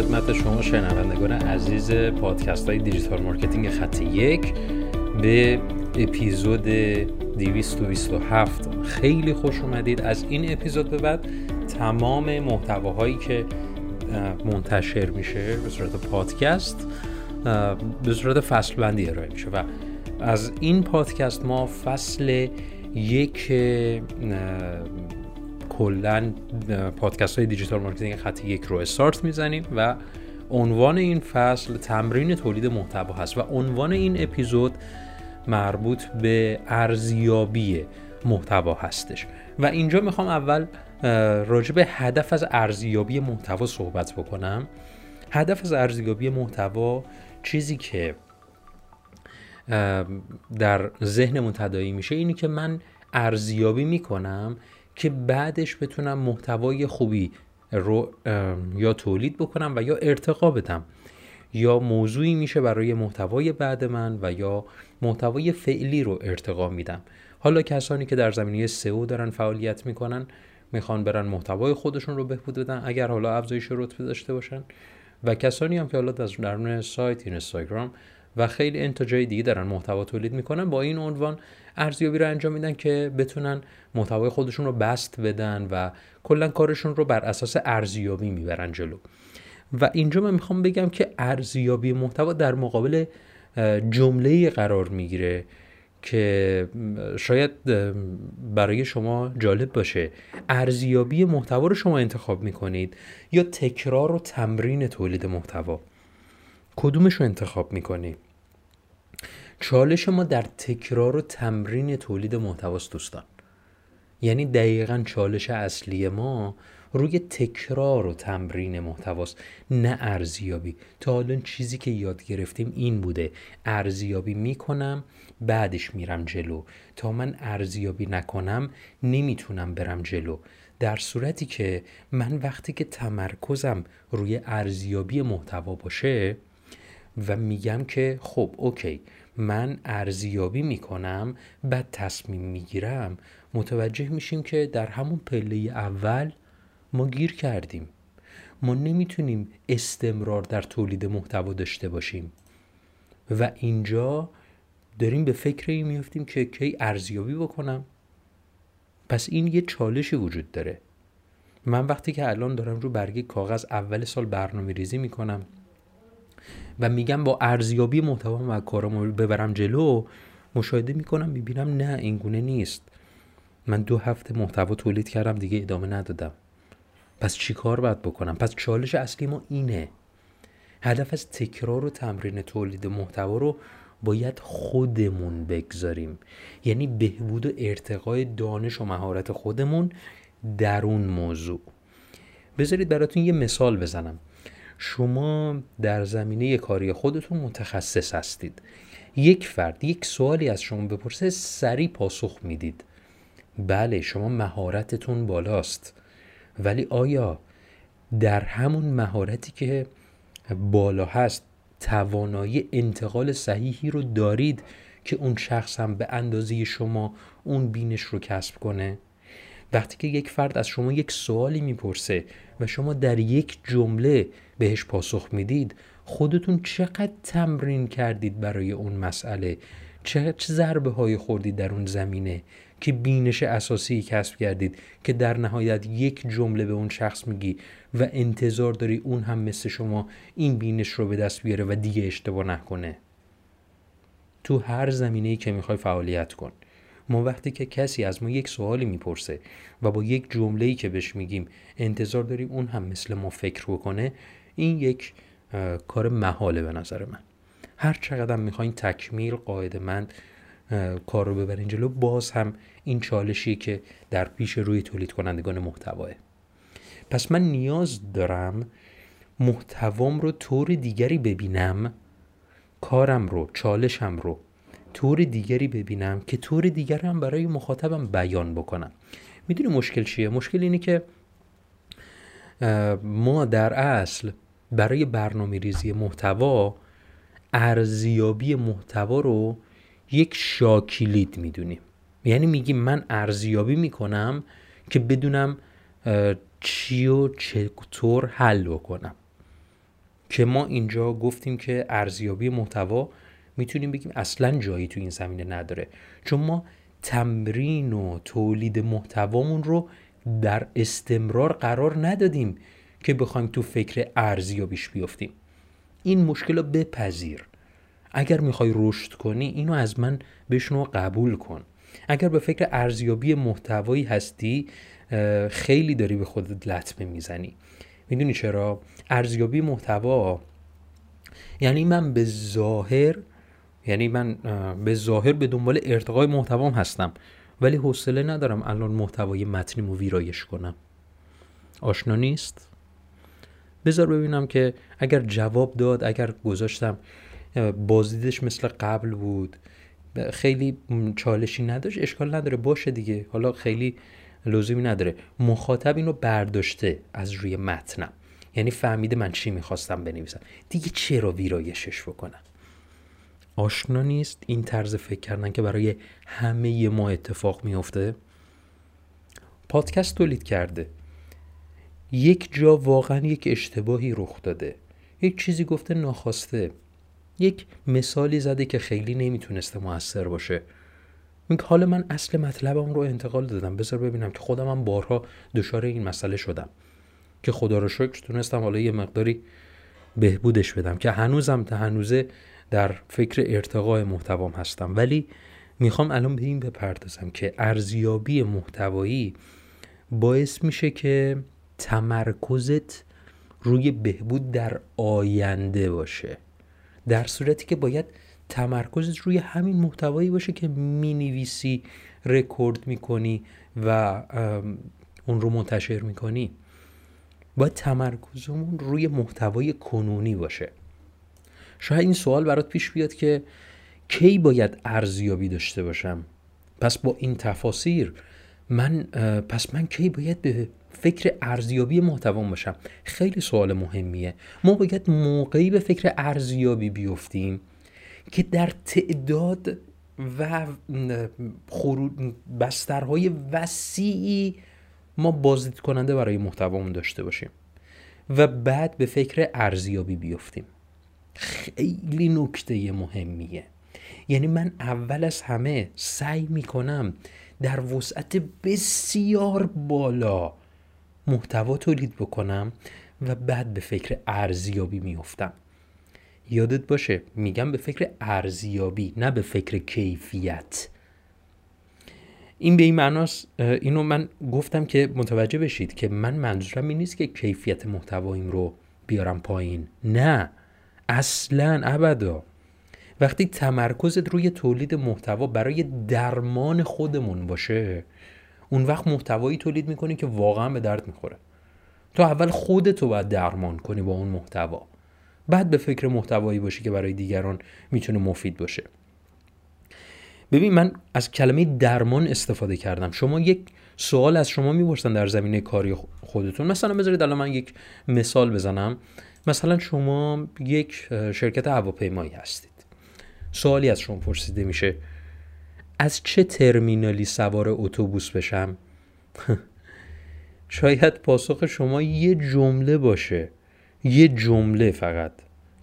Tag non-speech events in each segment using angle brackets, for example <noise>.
خدمت شما شنوندگان عزیز پادکست های digital marketing خط یک به اپیزود 227 خیلی خوش اومدید از این اپیزود به بعد. تمام محتواهایی که منتشر میشه به صورت پادکست به صورت فصل بندی ارائه میشه و از این پادکست ما فصل یک کلا پادکست های digital marketing خط یک رو استارت می‌زنیم و عنوان این فصل تمرین تولید محتوا هست و عنوان این اپیزود مربوط به ارزیابی محتوا هستش. و اینجا می‌خوام اول راجع به هدف از ارزیابی محتوا صحبت بکنم. هدف از ارزیابی محتوا چیزی که در ذهنمون تداعی میشه اینی که من ارزیابی می‌کنم که بعدش بتونم محتوای خوبی رو یا تولید بکنم و یا ارتقا بدم. یا موضوعی میشه برای محتوای بعد من و یا محتوای فعلی رو ارتقا میدم. حالا کسانی که در زمینه سئو دارن فعالیت می‌کنن می‌خوان برن محتوای خودشون رو بهبود بدن اگر حالا افزایش رتبه داشته باشن. و کسانی هم که حالا در درون سایت اینستاگرام و خیلی انتاجای دیگه دارن محتوا تولید می‌کنن. با این عنوان ارزیابی رو انجام میدن که بتونن محتوای خودشون رو بست بدن و کلا کارشون رو بر اساس ارزیابی می‌برن جلو. و اینجا من می‌خوام بگم که ارزیابی محتوا در مقابل جمله قرار می‌گیره که شاید برای شما جالب باشه. ارزیابی محتوا رو شما انتخاب می‌کنید یا تکرار و تمرین تولید محتوا؟ کدومش رو انتخاب می‌کنید چالش ما در تکرار و تمرین تولید محتواست دوستان. یعنی دقیقا چالش اصلی ما روی تکرار و تمرین محتواست نه ارزیابی. تا حالا چیزی که یاد گرفتیم این بوده. ارزیابی می‌کنم بعدش میرم جلو. تا من ارزیابی نکنم نمی‌تونم برم جلو. در صورتی که من وقتی که تمرکزم روی ارزیابی محتوا باشه و میگم که خب اوکی من ارزیابی می‌کنم بعد تصمیم می‌گیرم. متوجه میشیم که در همون پله اول ما گیر کردیم. ما نمی‌تونیم استمرار در تولید محتوا داشته باشیم. و اینجا داریم به فکر این میفتیم که کی ارزیابی بکنم. پس این یه چالشی وجود داره. من وقتی که الان دارم رو برگه کاغذ اول سال برنامه ریزی می‌کنم. و میگم با ارزیابی محتوا و کارم ببرم جلو مشاهده می‌کنم می‌بینم نه این گونه نیست. من دو هفته محتوا تولید کردم دیگه ادامه ندادم. پس چی کار باید بکنم؟ پس چالش اصلی ما اینه. هدف از تکرار و تمرین تولید محتوا رو باید خودمون بگذاریم. یعنی بهبود و ارتقای دانش و مهارت خودمون در اون موضوع. بذارید براتون یه مثال بزنم. شما در زمینه کاری خودتون متخصص هستید. یک فرد یک سوالی از شما بپرسه سریع پاسخ می‌دید. بله شما مهارتتون بالاست. ولی آیا در همون مهارتی که بالا هست توانایی انتقال صحیحی رو دارید که اون شخص هم به اندازه شما اون بینش رو کسب کنه؟ وقتی که یک فرد از شما یک سوالی می‌پرسه و شما در یک جمله بهش پاسخ می‌دید خودتون چقدر تمرین کردید برای اون مسئله؟ چه ضربه های خوردید در اون زمینه که بینش اساسی کسب کردید که در نهایت یک جمله به اون شخص میگی و انتظار داری اون هم مثل شما این بینش رو به دست بیاره و دیگه اشتباه نکنه؟ تو هر زمینه که می‌خوای فعالیت کن. ما وقتی که کسی از ما یک سوالی می‌پرسه و با یک جمله که بهش میگیم انتظار داریم اون هم مثل ما فکر بکنه این یک کار محاله به نظر من. هر چقدر می‌خواین تکمیل قاعدمند کار رو ببرین جلو باز هم این چالشیه که در پیش روی تولید کنندگان محتواه. پس من نیاز دارم محتوام رو طور دیگری ببینم کارم رو چالشم رو طور دیگری ببینم که طور دیگر هم برای مخاطبم بیان بکنم. می‌دونی مشکل چیه؟ مشکل اینه که ما در اصل برای برنامه ریزی محتوا ارزیابی محتوا رو یک شاکیلید می‌دونیم. یعنی میگیم من ارزیابی می‌کنم که بدونم چی و چطور حل بکنم. که ما اینجا گفتیم که ارزیابی محتوا می‌تونیم بگیم اصلا جایی تو این زمینه نداره. چون ما تمرین و تولید محتوامون رو در استمرار قرار ندادیم که بخوایم تو فکر ارزیابیش بیفتیم. این مشکل رو بپذیر. اگر می‌خوای رشد کنی اینو از من بشنو قبول کن. اگر به فکر ارزیابی محتوایی هستی خیلی داری به خودت لطمه می‌زنی. می‌دونی چرا؟ ارزیابی محتوا یعنی من به ظاهر یعنی من به ظاهر به دنبال ارتقای محتوام هستم ولی حوصله ندارم الان محتوای متنیمو ویرایش کنم. آشنا نیست؟ بذار ببینم که اگر جواب داد اگر گذاشتم بازدیدش مثل قبل بود. خیلی چالشی نداشت اشکال نداره باشه دیگه. حالا خیلی لزومی نداره. مخاطب اینو برداشته از روی متنم. یعنی فهمیده من چی می‌خواستم بنویسم. دیگه چرا ویرایشش بکنم آشنا نیست. این طرز فکر کردن که برای همه ما اتفاق میفته پادکست تولید کرده. یک جا واقعا یک اشتباهی رخ داده. یک چیزی گفته ناخواسته. یک مثالی زده که خیلی نمی‌تونسته موثر باشه. اینکه حالا من اصل مطلبم رو انتقال دادم. بذار ببینم که خودم هم بارها دچار این مسئله شدم. که خدا رو شکر تونستم حالا یه مقداری بهبودش بدم. که هنوزم تا هنوزه در فکر ارتقای محتوام هستم. ولی می‌خوام الان به این بپردازم که ارزیابی محتوایی باعث میشه که تمرکزت روی بهبود در آینده باشه. در صورتی که باید تمرکزت روی همین محتوایی باشه که می‌نویسی رکورد می‌کنی و اون رو منتشر می‌کنی. باید تمرکزمون روی محتوای کنونی باشه. شاید این سوال برات پیش بیاد که کی باید ارزیابی داشته باشم؟ پس با این تفاسیر من پس من کی باید به فکر ارزیابی محتوام باشم؟ خیلی سوال مهمیه. ما باید موقعی به فکر ارزیابی بیفتیم که در تعداد و بسترهای وسیعی ما بازدید کننده برای محتوامون داشته باشیم و بعد به فکر ارزیابی بیفتیم. خیلی نکته مهمیه. یعنی من اول از همه سعی می‌کنم در وسعت بسیار بالا محتوا تولید بکنم و بعد به فکر ارزیابی میفتم یادت باشه میگم به فکر ارزیابی نه به فکر کیفیت. این به این معناست اینو من گفتم که متوجه بشید که من منظورم این نیست که کیفیت محتوایم رو بیارم پایین. نه. اصلا ابدا. وقتی تمرکزت روی تولید محتوا برای درمان خودمون باشه اون وقت محتوایی تولید می‌کنی که واقعا به درد می‌خوره. تو اول خودتو باید درمان کنی با اون محتوا. بعد به فکر محتوایی باشی که برای دیگران می‌تونه مفید باشه. ببین من از کلمه درمان استفاده کردم. شما یک سوال از شما می‌پرسن در زمینه کاری خودتون. مثلا بذارید الان من یک مثال بزنم. مثلا شما یک شرکت هواپیمایی هستید. سوالی از شما پرسیده میشه. از چه ترمینالی سوار اتوبوس بشم؟ <laughs> شاید پاسخ شما یه جمله باشه. یه جمله فقط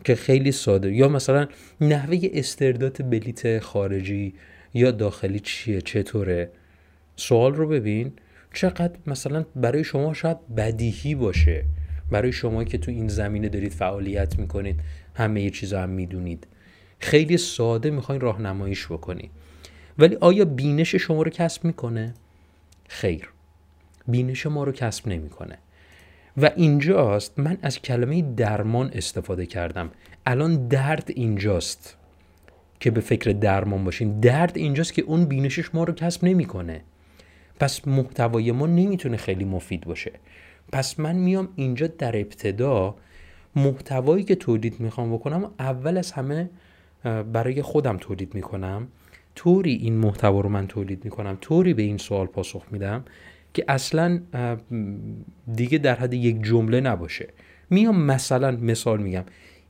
که خیلی ساده. یا مثلا نحوه استرداد بلیت خارجی یا داخلی چیه؟ چطوره؟ سوال رو ببین چقدر مثلا برای شما شاید بدیهی باشه. برای شما که تو این زمینه دارید فعالیت می‌کنید همه یه چیزا هم می‌دونید. خیلی ساده می‌خواین راهنماییش بکنید. ولی آیا بینش شما رو کسب می‌کنه؟ خیر. بینش ما رو کسب نمی‌کنه. و اینجاست من از کلمه درمان استفاده کردم. الان درد اینجاست که به فکر درمان باشین درد اینجاست که اون بینشش ما رو کسب نمی‌کنه. پس محتوای ما نمی‌تونه خیلی مفید باشه. پس من میام اینجا در ابتدا محتوایی که تولید می‌خوام بکنم اول از همه برای خودم تولید می‌کنم. طوری این محتوا رو من تولید می‌کنم طوری به این سوال پاسخ میدم که اصلا دیگه در حد یک جمله نباشه. میام مثلا مثال میگم.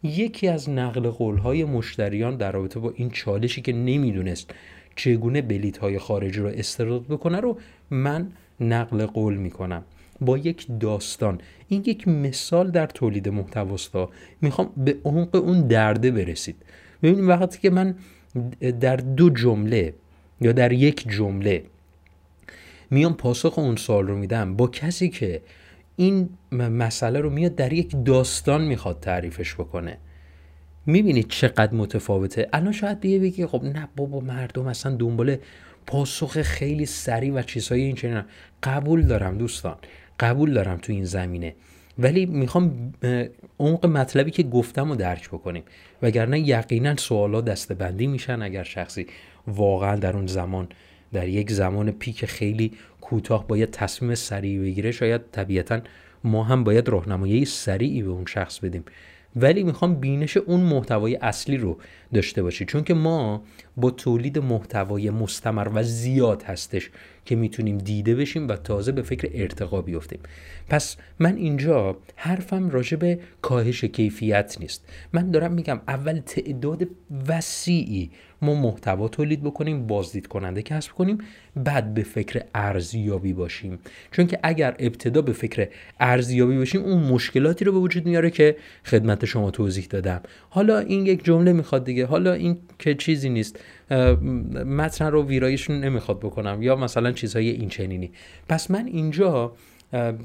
یکی از نقل قولهای مشتریان در رابطه با این چالشی که نمی‌دونست چگونه بلیت های خارجی رو استرداد بکنه رو من نقل قول می‌کنم. با یک داستان. این یک مثال در تولید محتواستا. می‌خوام به عمق اون درده برسید. ببینید وقتی که من در دو جمله یا در یک جمله میام پاسخ اون سوال رو میدم با کسی که این مسئله رو میاد در یک داستان می‌خواد تعریفش بکنه. می‌بینید چقدر متفاوته. الان شاید بیه بگی خب نه بابا مردم اصلا دنبال پاسخ خیلی سریع و چیزهای این چنین قبول دارم دوستان. قبول دارم تو این زمینه. ولی می‌خوام عمق مطلبی که گفتم رو درک بکنیم. وگرنه یقینا سوالا دستبندی میشن اگر شخصی واقعا در اون زمان در یک زمان پیک خیلی کوتاه باید تصمیم سریع بگیره شاید طبیعتا ما هم باید راهنمایی سریعی به اون شخص بدیم. ولی می‌خوام بینش اون محتوای اصلی رو داشته باشی. چون که ما با تولید محتوای مستمر و زیاد هستش که می‌تونیم دیده بشیم و تازه به فکر ارتقا بیفتیم. پس من اینجا حرفم راجع به کاهش کیفیت نیست. من دارم میگم اول تعداد وسیعی ما محتوا تولید بکنیم بازدید کننده کسب کنیم بعد به فکر ارزیابی باشیم. چون که اگر ابتدا به فکر ارزیابی باشیم اون مشکلاتی رو به وجود میاره که خدمت شما توضیح دادم. حالا این یک جمله می‌خواد دیگه. حالا این که چیزی نیست. متن رو ویرایشون نمی‌خواد بکنم یا مثلا چیزهای این چنینی پس من اینجا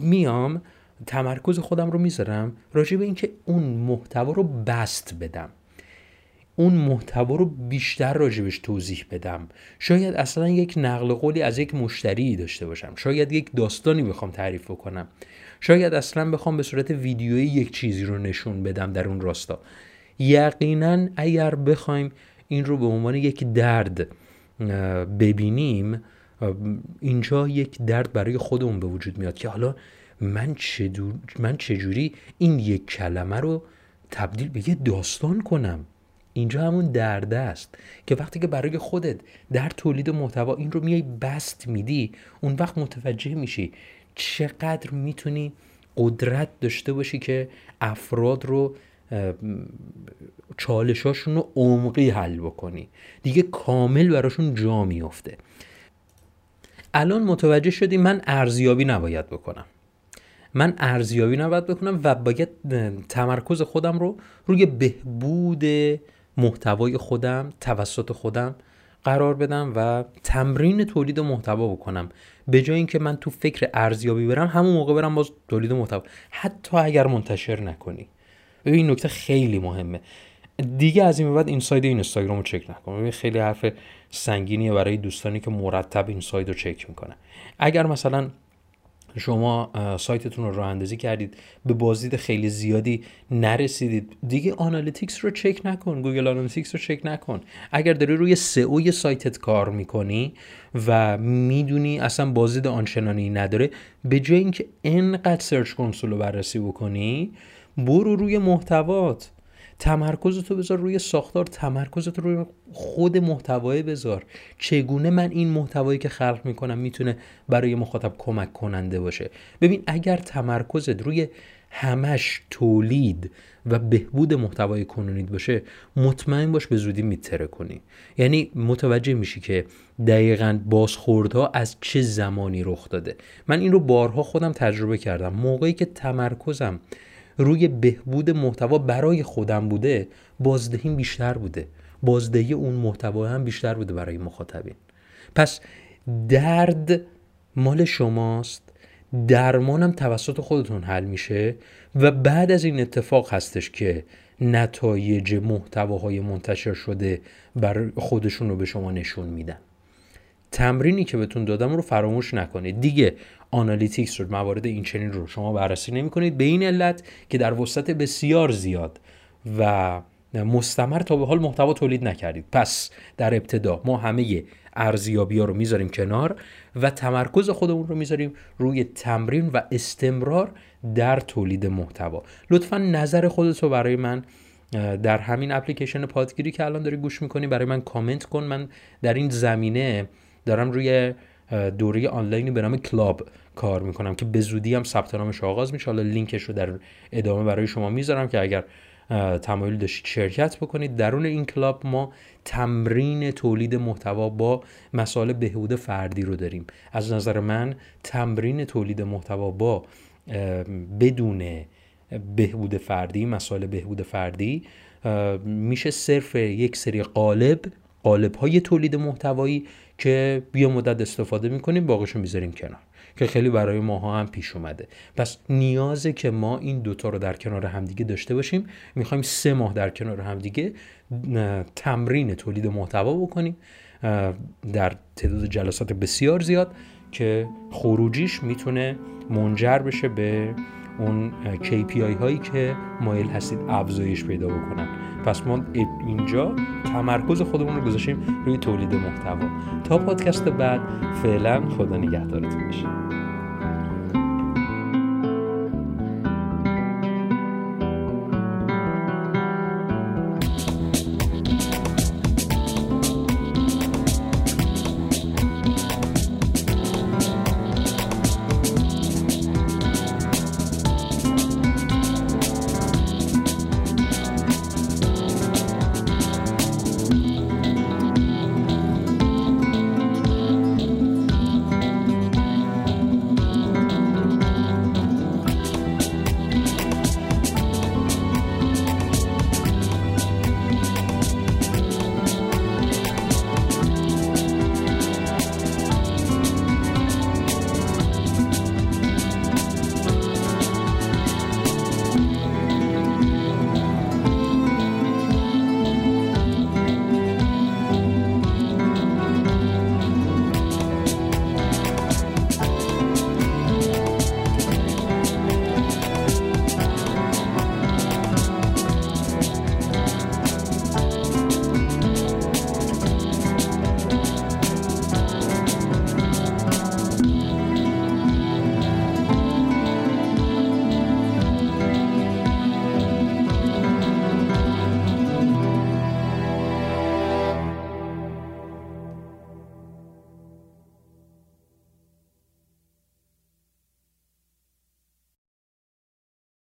میام تمرکز خودم رو می‌ذارم راجع به اینکه اون محتوا رو بست بدم. اون محتوا رو بیشتر راجبش توضیح بدم. شاید اصلا یک نقل قولی از یک مشتری داشته باشم. شاید یک داستانی بخوام تعریف بکنم. شاید اصلا بخوام به صورت ویدیویی یک چیزی رو نشون بدم در اون راستا. یقینا اگر بخوایم این رو به عنوان یک درد ببینیم اینجا یک درد برای خودمون به وجود میاد که حالا من, من چجوری این یک کلمه رو تبدیل به یه داستان کنم؟ اینجا همون درده است که وقتی که برای خودت در تولید محتوا این رو میای بست میدی اون وقت متوجه میشی چقدر می‌تونی قدرت داشته باشی که افراد رو چالشاشون رو عمقی حل بکنی. دیگه کامل براشون جا میفته الان متوجه شدی من ارزیابی نباید بکنم. من ارزیابی نباید بکنم و باید تمرکز خودم رو روی بهبود محتوای خودم توسط خودم قرار بدم و تمرین تولید محتوا بکنم. به جای اینکه من تو فکر ارزیابی برم همون موقع برم باز تولید محتوا. حتی اگر منتشر نکنی. این نکته خیلی مهمه. دیگه از این بعد این ساید این اینستاگرام رو چک نکن. ببین خیلی حرف سنگینیه برای دوستانی که مرتب این ساید رو چک می‌کنن اگر مثلا شما سایتتون رو راه اندازی کردید به بازدید خیلی زیادی نرسیدید دیگه Analytics رو چک نکن. Google Analytics رو چک نکن. اگر داری روی SEO سایتت کار می‌کنی و می‌دونی اصلا بازدید آنچنانی نداره به جای اینکه انقدر Search Console رو بررسی بکنی برو روی محتوات. تمرکزتو بذار روی ساختار. تمرکزت روی خود محتوای بذار. چگونه من این محتوایی که خلق می‌کنم می‌تونه برای مخاطب کمک کننده باشه؟ ببین اگر تمرکزت روی همش تولید و بهبود محتوای کنونید باشه مطمئن باش به زودی میتره کنی. یعنی متوجه میشی که دقیقا بازخوردها از چه زمانی رخ داده. من این رو بارها خودم تجربه کردم. موقعی که تمرکزم روی بهبود محتوا برای خودم بوده بازدهیم بیشتر بوده. بازدهی اون محتوا هم بیشتر بوده برای مخاطبین. پس درد مال شماست. درمانم توسط خودتون حل میشه و بعد از این اتفاق هستش که نتایج محتواهای منتشر شده بر خودشون رو به شما نشون میدن. تمرینی که بهتون دادم رو فراموش نکنید. دیگه Analytics رو موارد این چنین رو شما بررسی نمی کنید به این علت که در وسط بسیار زیاد و مستمر تا به حال محتوا تولید نکردید. پس در ابتدا ما همه ارزیابی ها رو می‌ذاریم کنار و تمرکز خودمون رو می‌ذاریم روی تمرین و استمرار در تولید محتوا. لطفا نظر خودت رو برای من در همین اپلیکیشن پادگیری که الان داری گوش می‌کنی برای من کامنت کن. من در این زمینه دارم روی دوره آنلاینی به نام کلاب کار می‌کنم که به زودی هم ثبت نامش آغاز میشه. حالا لینکش رو در ادامه برای شما می‌ذارم که اگر تمایل داشتید شرکت بکنید. درون این کلاب ما تمرین تولید محتوا با مسائل بهبود فردی رو داریم. از نظر من تمرین تولید محتوا با بدون بهبود فردی مسائل بهبود فردی میشه صرف یک سری قالب قالب های تولید محتوایی که بیا مدت استفاده می‌کنیم باقیشو می‌ذاریم کنار که خیلی برای ماها هم پیش اومده. پس نیازه که ما این دوتا رو در کنار همدیگه داشته باشیم. می‌خوایم سه ماه در کنار همدیگه تمرین تولید محتوا بکنیم در تعداد جلسات بسیار زیاد که خروجیش می‌تونه منجر بشه به اون KPI هایی که مایل هستید افزایش پیدا بکنن. پس ما اینجا تمرکز خودمون رو گذاشتیم روی تولید محتوا. تا پادکست بعد فعلا خدا نگهدارتون باشه.